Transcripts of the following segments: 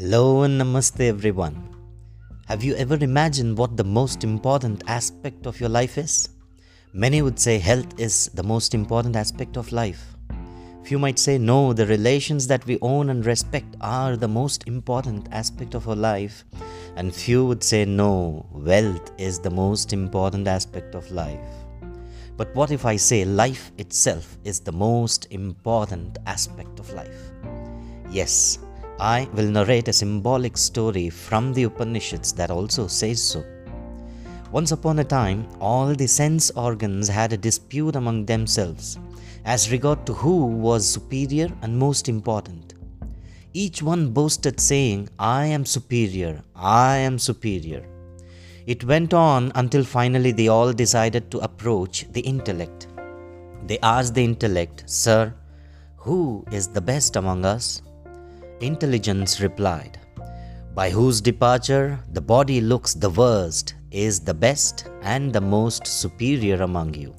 Hello and namaste, everyone. Have you ever imagined what the most important aspect of your life is? Many would say health is the most important aspect of life. Few might say no, the relations that we own and respect are the most important aspect of our life. And few would say no, wealth is the most important aspect of life. But what if I say life itself is the most important aspect of life? Yes, I will narrate a symbolic story from the Upanishads that also says so. Once upon a time, all the sense organs had a dispute among themselves as regard to who was superior and most important. Each one boasted, saying, I am superior, I am superior. It went on until finally they all decided to approach the intellect. They asked the intellect, Sir, who is the best among us? Intelligence replied, By whose departure the body looks the worst is the best and the most superior among you.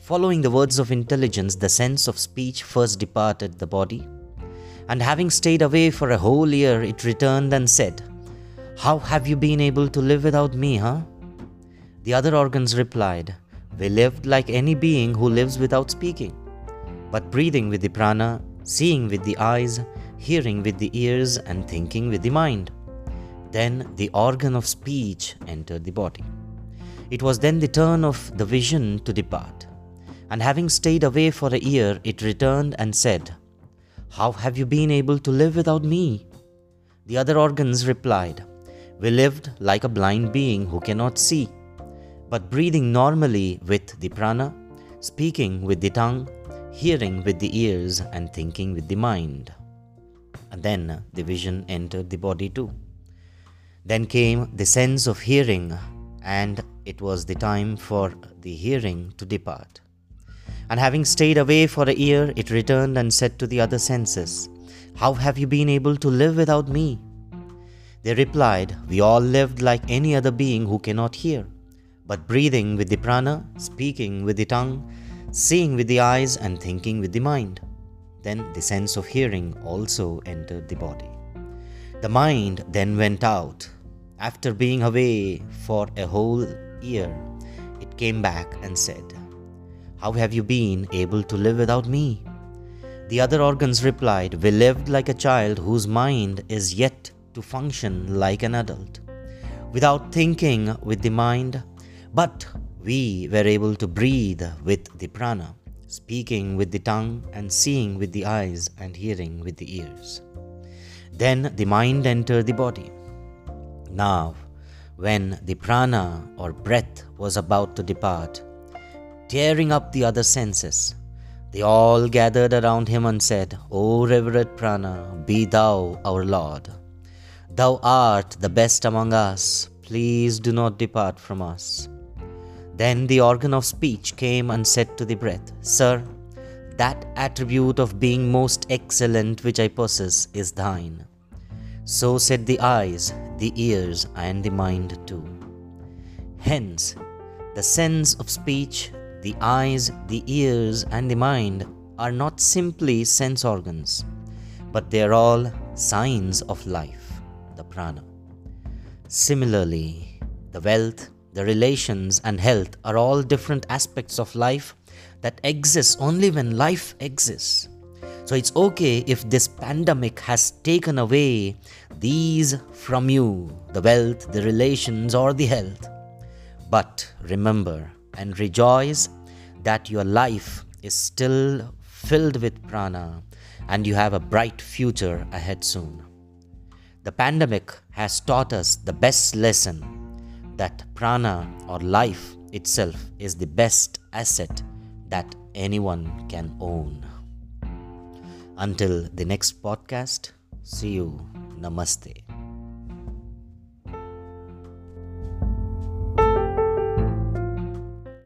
Following the words of intelligence, the sense of speech first departed the body, and having stayed away for a whole year, it returned and said, How have you been able to live without me, huh? The other organs replied, We lived like any being who lives without speaking, but breathing with the prana, seeing with the eyes, hearing with the ears, and thinking with the mind. Then the organ of speech entered the body. It was then the turn of the vision to depart. And having stayed away for a year, it returned and said, How have you been able to live without me? The other organs replied, We lived like a blind being who cannot see, but breathing normally with the prana, speaking with the tongue, hearing with the ears, and thinking with the mind. And then the vision entered the body too. Then came the sense of hearing, and it was the time for the hearing to depart. And having stayed away for a year, it returned and said to the other senses, How have you been able to live without me? They replied, We all lived like any other being who cannot hear, but breathing with the prana, speaking with the tongue, seeing with the eyes, and thinking with the mind. Then the sense of hearing also entered the body. The mind then went out. After being away for a whole year, it came back and said, How have you been able to live without me? The other organs replied, We lived like a child whose mind is yet to function like an adult, without thinking with the mind, but we were able to breathe with the prana speaking with the tongue, and seeing with the eyes, and hearing with the ears. Then the mind entered the body. Now, when the prana or breath was about to depart, tearing up the other senses, they all gathered around him and said, O revered prana, be thou our Lord. Thou art the best among us. Please do not depart from us. Then the organ of speech came and said to the breath, Sir, that attribute of being most excellent which I possess is thine. So said the eyes, the ears, and the mind too. Hence, the sense of speech, the eyes, the ears, and the mind are not simply sense organs, but they are all signs of life, the prana. Similarly, the wealth, the relations, and health are all different aspects of life that exist only when life exists. So it's okay if this pandemic has taken away these from you the wealth, the relations, or the health. But remember and rejoice that your life is still filled with prana and you have a bright future ahead soon. The pandemic has taught us the best lesson that prana or life itself is the best asset that anyone can own. Until the next podcast, see you. Namaste.